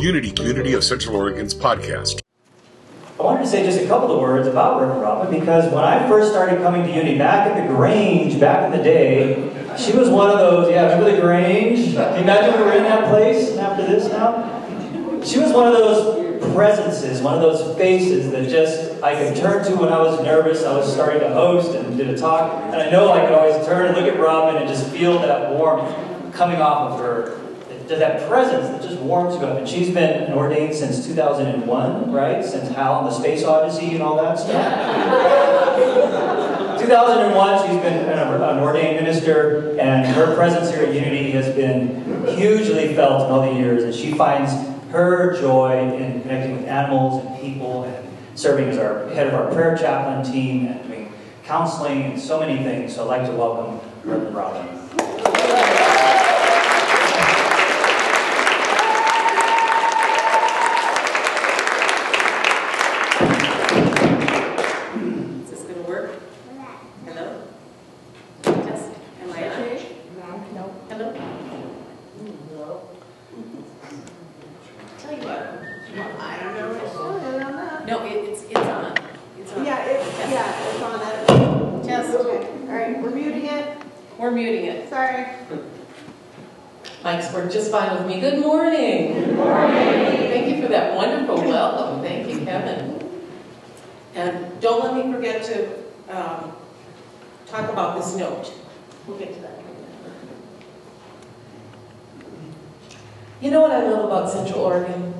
Unity Community of Central Oregon's podcast. I wanted to say just a couple of words about Reverend Robin because when I first started coming to Unity back at the Grange, back in the day, she was one of those, yeah, remember the Grange? Can you imagine we were in that place after this now? She was one of those presences, one of those faces that just I could turn to when I was nervous. I was starting to host and did a talk, and I know I could always turn and look at Robin and just feel that warmth coming off of her. Just that presence that just warms you up. And she's been ordained since 2001, right? Since Hal and the Space Odyssey and all that stuff. 2001, she's been an ordained minister, and her presence here at Unity has been hugely felt in all the years. And she finds her joy in connecting with animals and people and serving as our head of our prayer chaplain team and doing counseling and so many things. So I'd like to welcome Reverend Robin. Is this going to work? Hello? Test. Am I on? No. Hello? Tell you what. I don't know what's going on that. No, it- it's, it's on. It's on. Yeah, it's, yeah, it's on that. Test. Okay, all right, we're muting it. We're muting it. Sorry. Mike's worked just fine with me. Good morning. Good morning. Thank you for that wonderful welcome. Thank you, Kevin. And don't let me forget to um, talk about this note. We'll get to that. You know what I love about Central Oregon?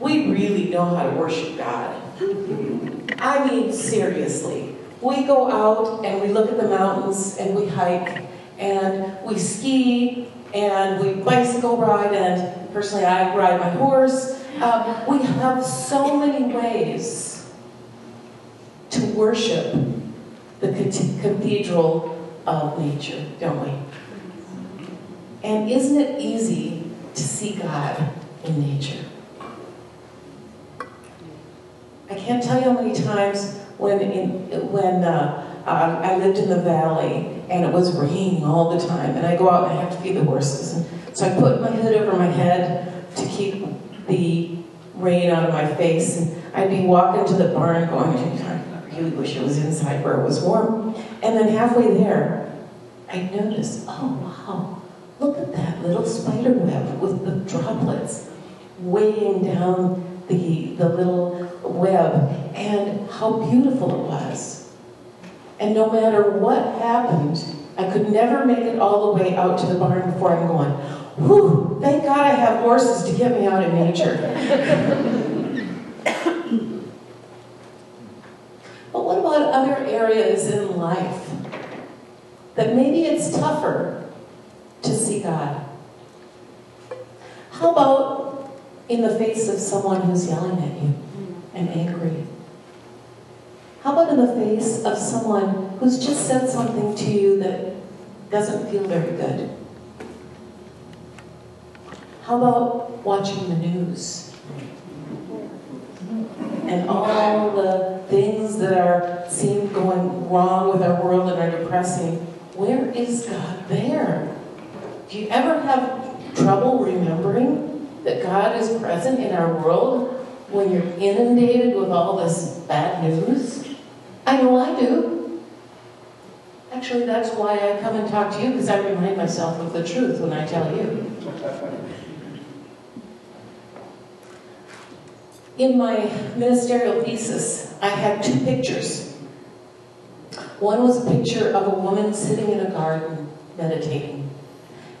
We really know how to worship God. I mean, seriously. We go out and we look at the mountains and we hike and we ski and we bicycle ride and personally I ride my horse. Um, we have so many ways to worship the cathedral of nature, don't we? And isn't it easy to see God in nature? I can't tell you how many times when in, when uh, um, I lived in the valley and it was raining all the time, and I go out and I have to feed the horses, and so I put my hood over my head to keep the rain out of my face, and I'd be walking to the barn going, really wish it was inside where it was warm, and then halfway there, I noticed, oh wow, look at that little spider web with the droplets weighing down the, the little web and how beautiful it was. And no matter what happened, I could never make it all the way out to the barn before I'm going, whew, thank God I have horses to get me out in nature. but what other areas in life that maybe it's tougher to see God? How about in the face of someone who's yelling at you and angry? How about in the face of someone who's just said something to you that doesn't feel very good? How about watching the news? And all the that are seem going wrong with our world and are depressing. Where is God there? Do you ever have trouble remembering that God is present in our world when you're inundated with all this bad news? I know I do. Actually, that's why I come and talk to you, because I remind myself of the truth when I tell you. In my ministerial thesis, I had two pictures. One was a picture of a woman sitting in a garden meditating.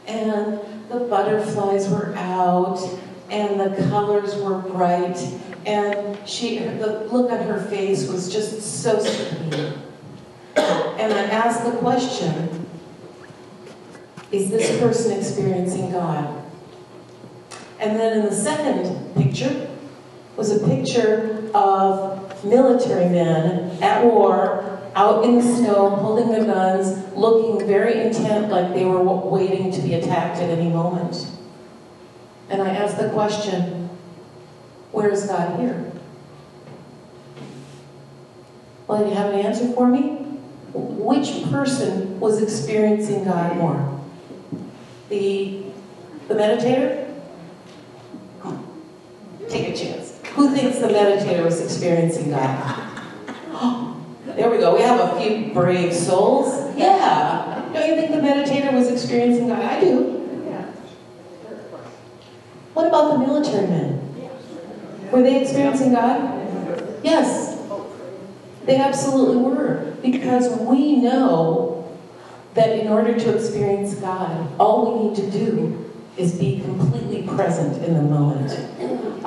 And the butterflies were out, and the colors were bright, and she, the look on her face was just so serene. And I asked the question, is this person experiencing God? And then in the second picture was a picture of military men at war, out in the snow, holding their guns, looking very intent like they were waiting to be attacked at any moment. And I asked the question, where is God here? Well, do you have an answer for me? Which person was experiencing God more? The, the meditator? take a chance. Who thinks the meditator was experiencing God? there we go. We have a few brave souls. Yeah. Don't you think the meditator was experiencing God? I do. What about the military men? Were they experiencing God? Yes. They absolutely were. Because we know that in order to experience God, all we need to do is be completely present in the moment.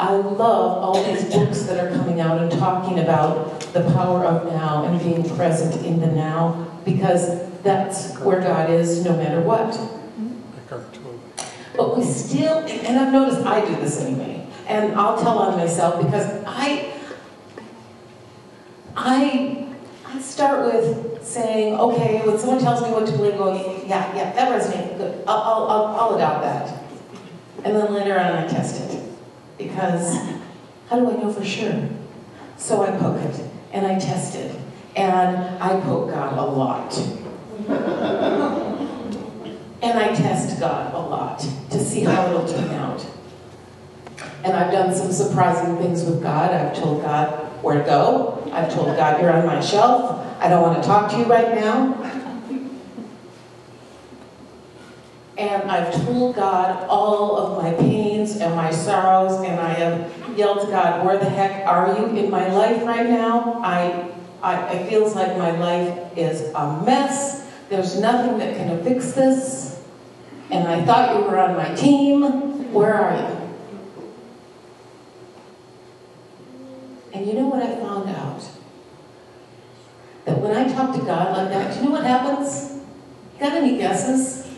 I love all these books that are coming out and talking about the power of now and being present in the now because that's where God is no matter what. But we still, and I've noticed I do this anyway, and I'll tell on myself because I, I, I start with saying, okay, when someone tells me what to believe, going, yeah, yeah, that resonates, good, I'll, I'll, I'll, I'll adopt that. And then later on I test it. Because how do I know for sure? So I poke it, and I test it, and I poke God a lot. And I test God a lot to see how it'll turn out. And I've done some surprising things with God. I've told God where to go. I've told God, you're on my shelf. I don't want to talk to you right now. And I've told God all of my pains and my sorrows, and I have yelled to God, where the heck are you in my life right now? I, I, it feels like my life is a mess. There's nothing that can fix this. And I thought you were on my team. Where are you? And you know what I found out? That when I talk to God like that, you know what happens? Got any guesses?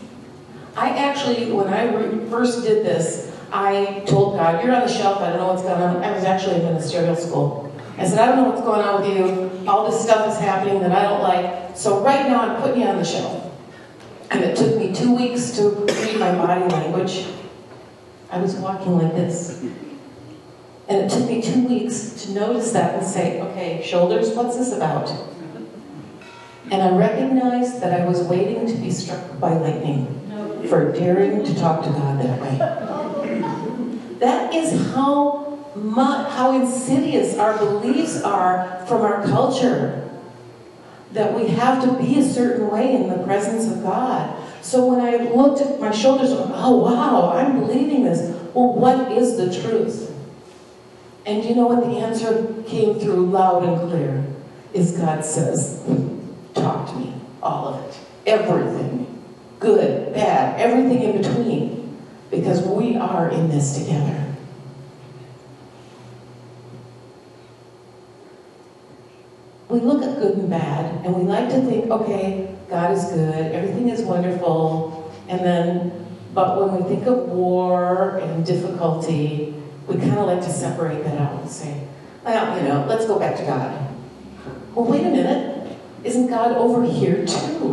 I actually, when I first did this, I told God, you're on the shelf, I don't know what's going on. I was actually in ministerial school. I said, I don't know what's going on with you. All this stuff is happening that I don't like. So right now I'm putting you on the shelf. And it took me two weeks to read my body language. I was walking like this. And it took me two weeks to notice that and say, okay, shoulders, what's this about? And I recognized that I was waiting to be struck by lightning for daring to talk to God that way. That is how much, how insidious our beliefs are from our culture. That we have to be a certain way in the presence of God. So when I looked at my shoulders, oh wow, I'm believing this. Well, what is the truth? And you know what the answer came through loud and clear? Is God says, talk to me, all of it, everything good, bad, everything in between, because we are in this together. We look at good and bad, and we like to think, okay, God is good, everything is wonderful, and then, but when we think of war and difficulty, we kind of like to separate that out and say, well, you know, let's go back to God. Well, wait a minute. Isn't God over here too?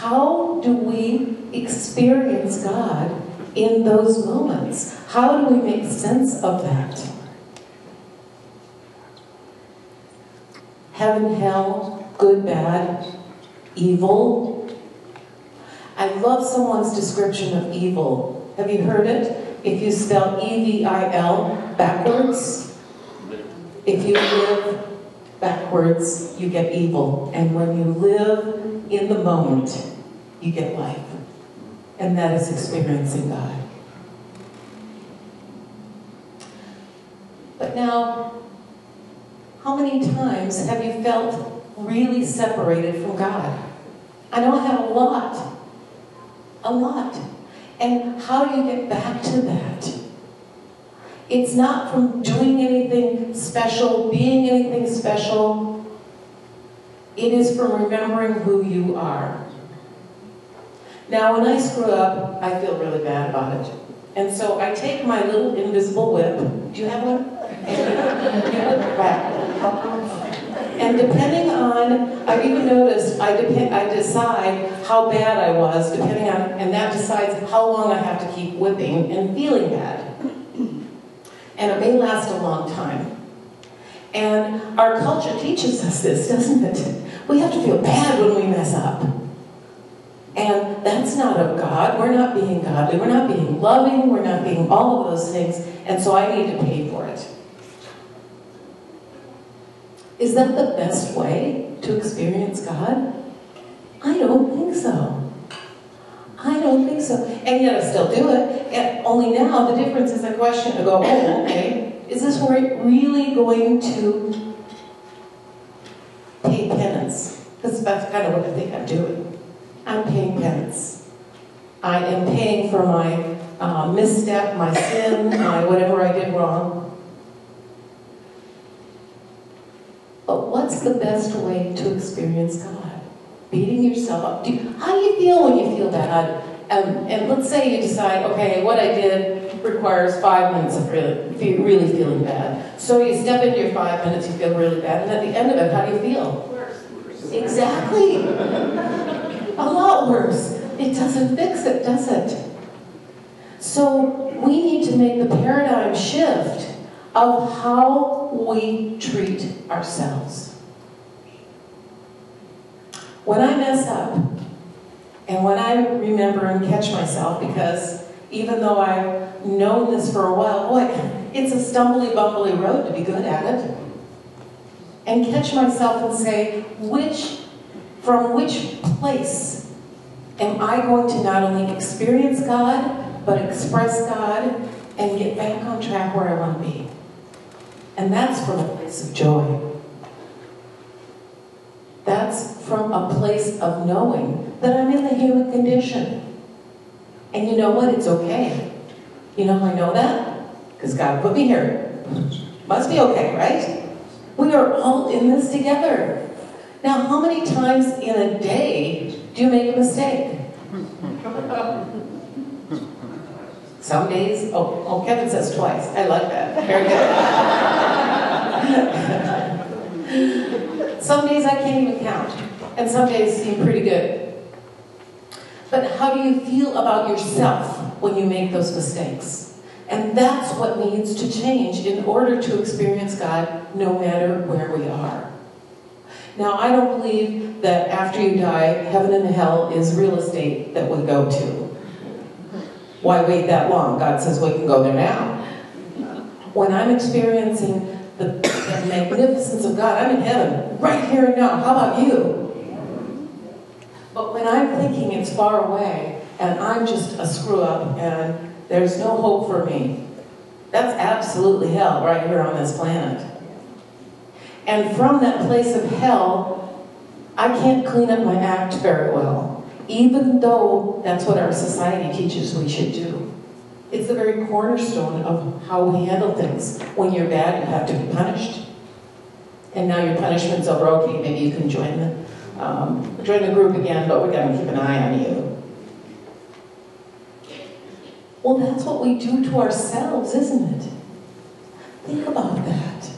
how do we experience God in those moments? How do we make sense of that? Heaven, hell, good, bad, evil. I love someone's description of evil. Have you heard it? If you spell E-V-I-L backwards, if you live backwards, you get evil. And when you live in the moment, you get life. And that is experiencing God. But now, how many times have you felt really separated from God? I know I have a lot. A lot. And how do you get back to that? It's not from doing anything special, being anything special. It is from remembering who you are. Now, when I screw up, I feel really bad about it. And so I take my little invisible whip. Do you have one? And depending on, I've even noticed, I, depend, I decide how bad I was, depending on, and that decides how long I have to keep whipping and feeling bad. And it may last a long time. And our culture teaches us this, doesn't it? We have to feel bad when we mess up. And that's not of God. We're not being godly. We're not being loving. We're not being all of those things. And so I need to pay for it. Is that the best way to experience God? I don't think so. I don't think so. And yet I still do it. And only now the difference is I question. I go, oh, okay. Is this really going to pay penance? Because that's kind of what I think I'm doing. I'm paying penance. I am paying for my uh, misstep, my sin, my whatever I did wrong. But what's the best way to experience God? Beating yourself up. Do you, how do you feel when you feel bad? Um, and let's say you decide, okay, what I did requires five minutes of really, really feeling bad. So you step into your five minutes, you feel really bad, and at the end of it, how do you feel? Worse. Exactly. A lot worse. It doesn't fix it, does it? So we need to make the paradigm shift of how we treat ourselves. When I mess up, and when I remember and catch myself, because even though I've known this for a while, boy, it's a stumbly, bumbly road to be good at it. And catch myself and say, which, from which place am I going to not only experience God, but express God and get back on track where I want to be? And that's from a place of joy. That's from a place of knowing that I'm in the human condition. And you know what? It's okay. You know I know that? Because God put me here. Must be okay, right? We are all in this together. Now, how many times in a day do you make a mistake? Some days, oh, oh, Kevin says twice. I like that. Very good. some days I can't even count, and some days seem pretty good. But how do you feel about yourself when you make those mistakes? And that's what needs to change in order to experience God no matter where we are. Now, I don't believe that after you die, heaven and hell is real estate that we go to. Why wait that long? God says we can go there now. When I'm experiencing the, the magnificence of God, I'm in heaven, right here and now. How about you? But when I'm thinking it's far away, and I'm just a screw up, and there's no hope for me, that's absolutely hell right here on this planet. And from that place of hell, I can't clean up my act very well even though that's what our society teaches we should do. It's the very cornerstone of how we handle things. When you're bad, you have to be punished. And now your punishment's over, okay, maybe you can join the, um, join the group again, but we're going to keep an eye on you. Well, that's what we do to ourselves, isn't it? Think about that.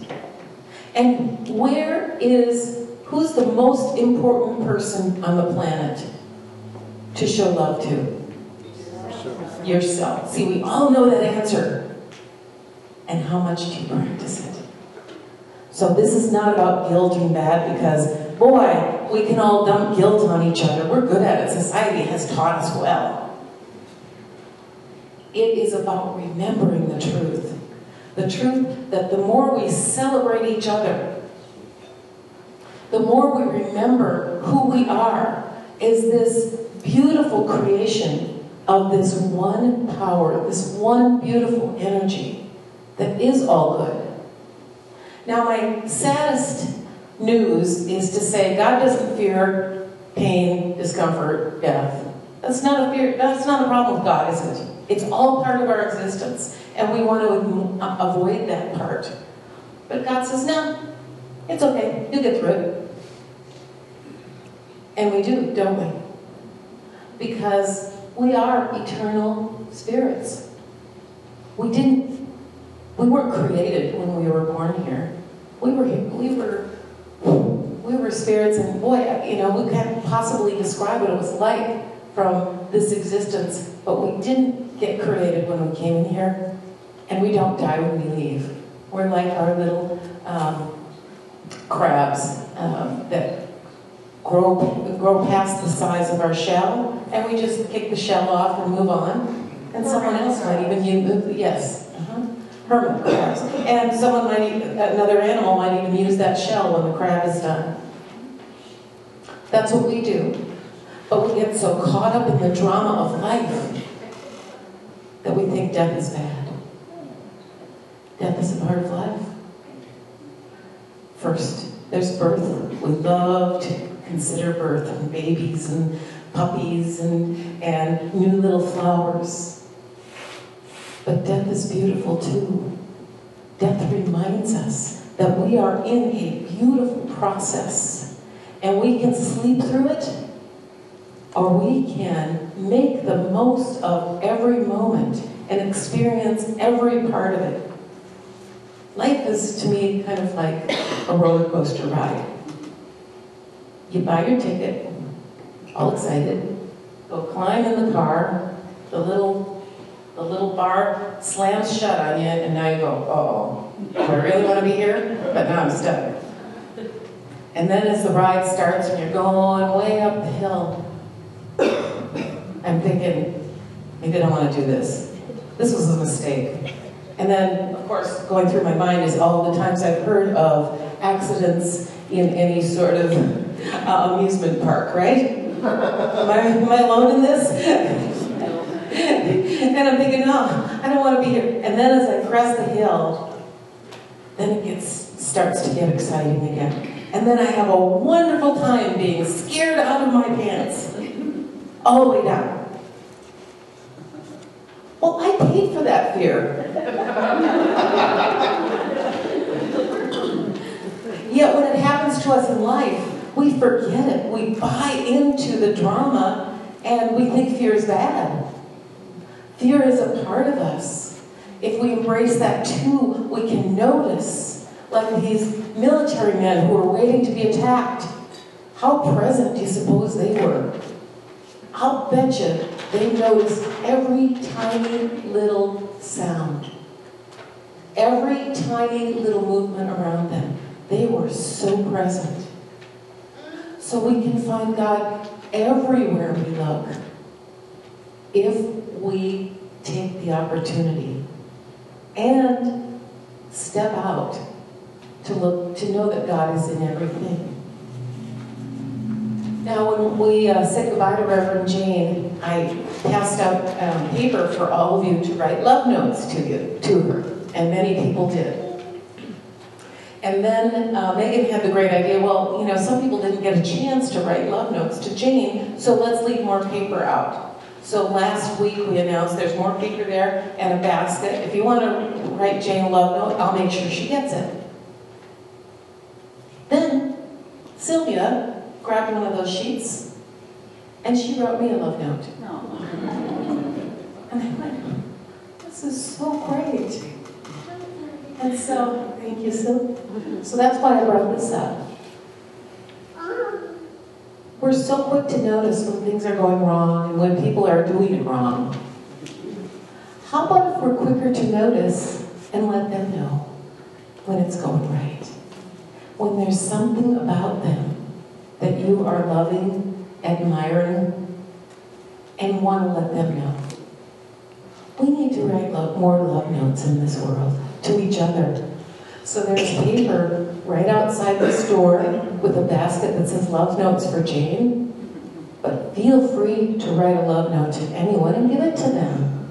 And where is, who's the most important person on the planet? to show love to? Yourself. See, we all know that answer. And how much do you practice it? So this is not about guilt and bad because, boy, we can all dump guilt on each other. We're good at it. Society has taught us well. It is about remembering the truth. The truth that the more we celebrate each other, the more we remember who we are, is this beautiful creation of this one power, this one beautiful energy that is all good. Now, my saddest news is to say God doesn't fear pain, discomfort, death. That's not a fear. That's not a problem with God, is it? It's all part of our existence, and we want to avoid that part. But God says, "No, it's okay. You'll get through it." And we do, don't we? because we are eternal spirits. We didn't, we weren't created when we were born here. We were, we were, we were spirits, and boy, you know, we can't possibly describe what it was like from this existence, but we didn't get created when we came in here, and we don't die when we leave. We're like our little um, crabs um, that grow, grow past the size of our shell, and we just kick the shell off and move on. And someone else might even use, yes, uh-huh, hermit crabs. And someone might, another animal might even use that shell when the crab is done. That's what we do. But we get so caught up in the drama of life that we think death is bad. Death is a part of life. First, there's birth. We love to consider birth and babies and puppies and, and new little flowers. But death is beautiful too. Death reminds us that we are in a beautiful process and we can sleep through it or we can make the most of every moment and experience every part of it. Life is to me kind of like a roller coaster ride. You buy your ticket, all excited, go climb in the car, the little the little bar slams shut on you, and now you go, oh, do I really want to be here? But now I'm stuck. And then as the ride starts and you're going way up the hill, I'm thinking, maybe I don't want to do this. This was a mistake. And then, of course, going through my mind is all the times I've heard of accidents in any sort of uh, amusement park, right? Am I, am I alone in this? and I'm thinking, no, I don't want to be here. And then as I crest the hill, then it gets starts to get exciting again. And then I have a wonderful time being scared out of my pants, all the way down. Paid for that fear. Yet when it happens to us in life, we forget it. We buy into the drama and we think fear is bad. Fear is a part of us. If we embrace that too, we can notice, like these military men who were waiting to be attacked, how present do you suppose they were? I'll bet you they noticed every tiny little sound, every tiny little movement around them. They were so present. So we can find God everywhere we look if we take the opportunity and step out to look to know that God is in everything. Now, when we uh, said goodbye to Reverend Jane, I passed out um, paper for all of you to write love notes to you, to her, and many people did. And then uh, Megan had the great idea. Well, you know, some people didn't get a chance to write love notes to Jane, so let's leave more paper out. So last week we announced there's more paper there and a basket. If you want to write Jane a love note, I'll make sure she gets it. Then Sylvia grabbed one of those sheets and she wrote me a love note. And I went, this is so great. And so, thank you, Sylvia. So that's why I brought this up. We're so quick to notice when things are going wrong and when people are doing it wrong. How about if we're quicker to notice and let them know when it's going right? When there's something about them that you are loving, admiring, and want to let them know. We need to write love, more love notes in this world to each other. So there's paper right outside the store with a basket that says love notes for Jane. But feel free to write a love note to anyone and give it to them.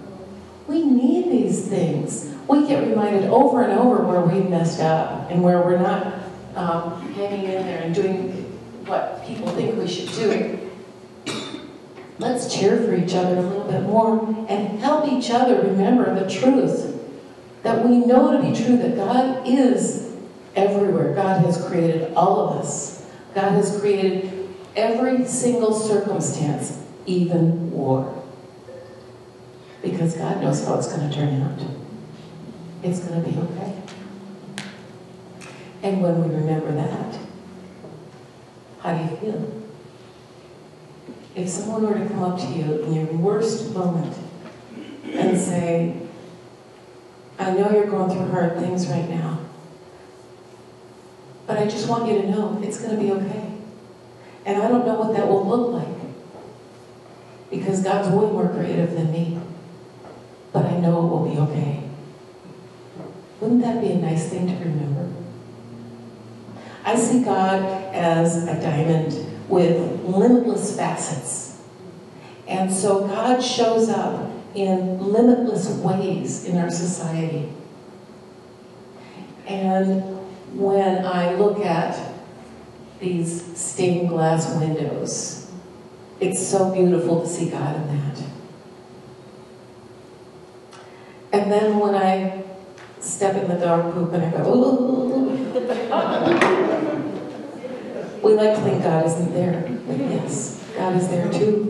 We need these things. We get reminded over and over where we've messed up and where we're not um, hanging in there and doing what people think we should do. Let's cheer for each other a little bit more and help each other remember the truth that we know to be true that God is everywhere. God has created all of us. God has created every single circumstance, even war. Because God knows how it's going to turn out. It's going to be okay. And when we remember that, how do you feel? If someone were to come up to you in your worst moment and say, I know you're going through hard things right now, but I just want you to know it's going to be okay. And I don't know what that will look like. Because God's way more creative than me. But I know it will be okay. Wouldn't that be a nice thing to remember? I see God as a diamond with limitless facets. And so God shows up in limitless ways in our society. And when I look at these stained glass windows, it's so beautiful to see God in that. And then when I step in the dog poop and I go, ooh, we like to think God isn't there, but yes, God is there too.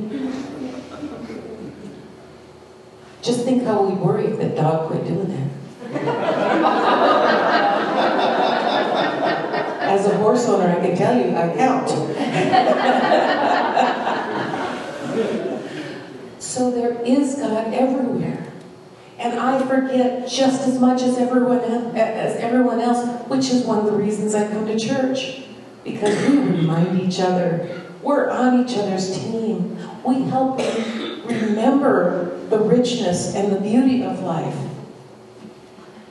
Just think how we worry if that dog quit doing that. As a horse owner, I can tell you, I count. so there is God everywhere. And I forget just as much as everyone, as everyone else, which is one of the reasons I come to church. Because we remind each other. We're on each other's team. We help remember the richness and the beauty of life.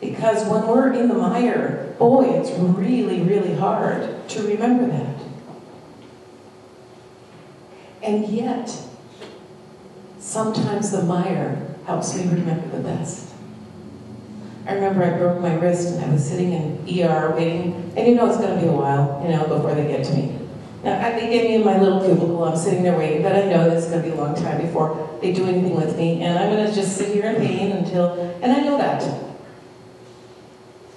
Because when we're in the mire, boy, it's really, really hard to remember that. And yet, sometimes the mire helps me remember the best. I remember I broke my wrist and I was sitting in ER waiting, and you know it's going to be a while, you know, before they get to me. Now, they get me in my little cubicle, I'm sitting there waiting, but I know it's going to be a long time before they do anything with me, and I'm going to just sit here in pain until, and I know that.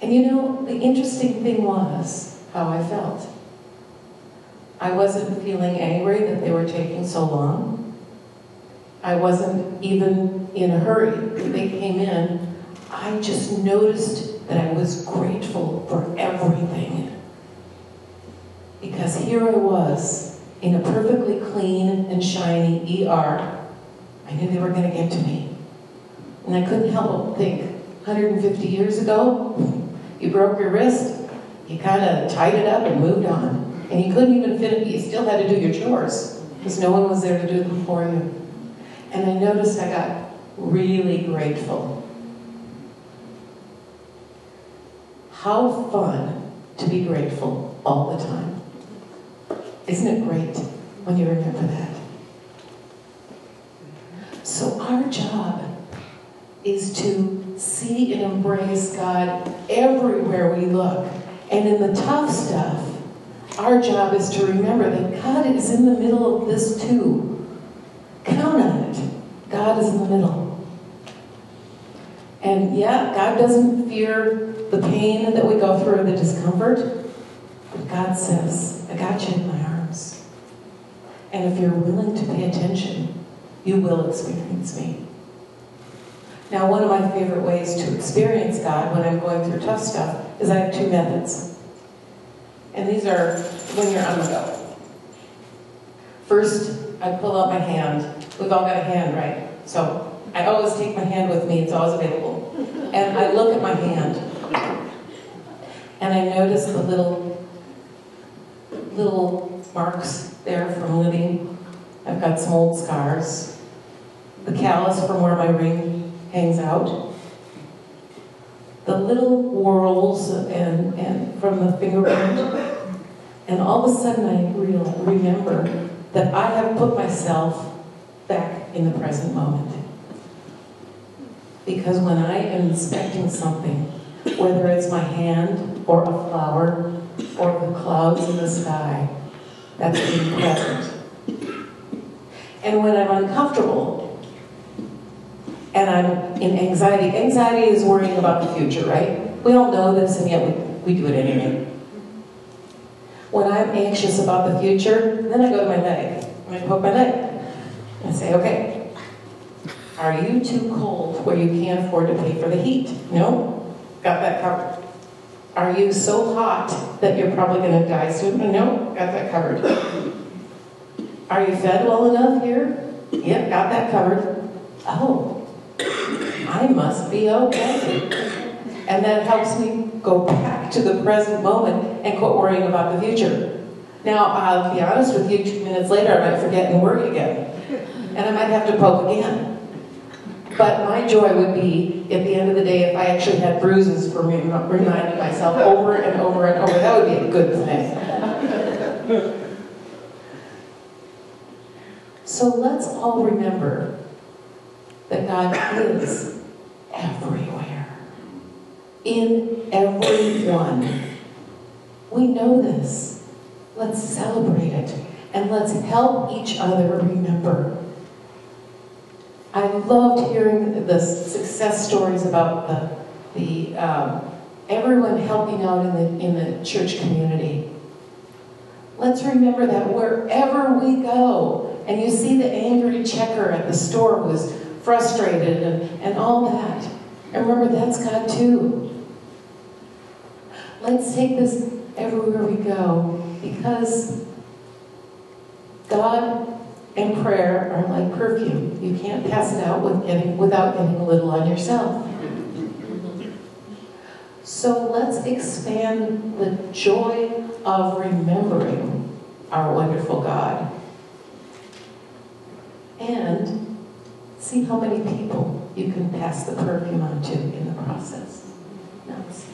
And you know, the interesting thing was how I felt. I wasn't feeling angry that they were taking so long. I wasn't even in a hurry. They came in. I just noticed that I was grateful for everything. Because here I was in a perfectly clean and shiny ER. I knew they were going to get to me. And I couldn't help but think 150 years ago, you broke your wrist, you kind of tied it up and moved on. And you couldn't even fit it, you still had to do your chores because no one was there to do them for you. And I noticed I got really grateful. How fun to be grateful all the time. Isn't it great when you remember that? So, our job is to see and embrace God everywhere we look. And in the tough stuff, our job is to remember that God is in the middle of this too. Count on. God is in the middle. And yeah, God doesn't fear the pain that we go through, the discomfort. But God says, I got you in my arms. And if you're willing to pay attention, you will experience me. Now, one of my favorite ways to experience God when I'm going through tough stuff is I have two methods. And these are when you're on the go. First, I pull out my hand. We've all got a hand, right? So I always take my hand with me, it's always available. And I look at my hand. And I notice the little little marks there from living. I've got some old scars. The callus from where my ring hangs out. The little whorls and, and from the fingerprint. And all of a sudden I real, remember that I have put myself back in the present moment. Because when I am inspecting something, whether it's my hand or a flower or the clouds in the sky, that's being present. And when I'm uncomfortable and I'm in anxiety, anxiety is worrying about the future, right? We all know this and yet we, we do it anyway. When I'm anxious about the future, then I go to my leg I poke my leg. I say, okay, are you too cold where you can't afford to pay for the heat? No? Got that covered. Are you so hot that you're probably going to die soon? No? Got that covered. Are you fed well enough here? Yep, got that covered. Oh, I must be okay. And that helps me go back to the present moment and quit worrying about the future. Now, I'll be honest with you, two minutes later, I might forget and worry again. And I might have to poke again. But my joy would be, at the end of the day, if I actually had bruises for me, reminding myself over and over and over, that would be a good thing. So let's all remember that God is everywhere, in everyone. We know this. Let's celebrate it and let's help each other remember. I loved hearing the success stories about the, the um, everyone helping out in the, in the church community. Let's remember that wherever we go, and you see the angry checker at the store was frustrated and, and all that, and remember that's God too. Let's take this everywhere we go because God and prayer are like perfume. You can't pass it out with getting, without getting a little on yourself. So let's expand the joy of remembering our wonderful God. And see how many people you can pass the perfume on to in the process. Namaste.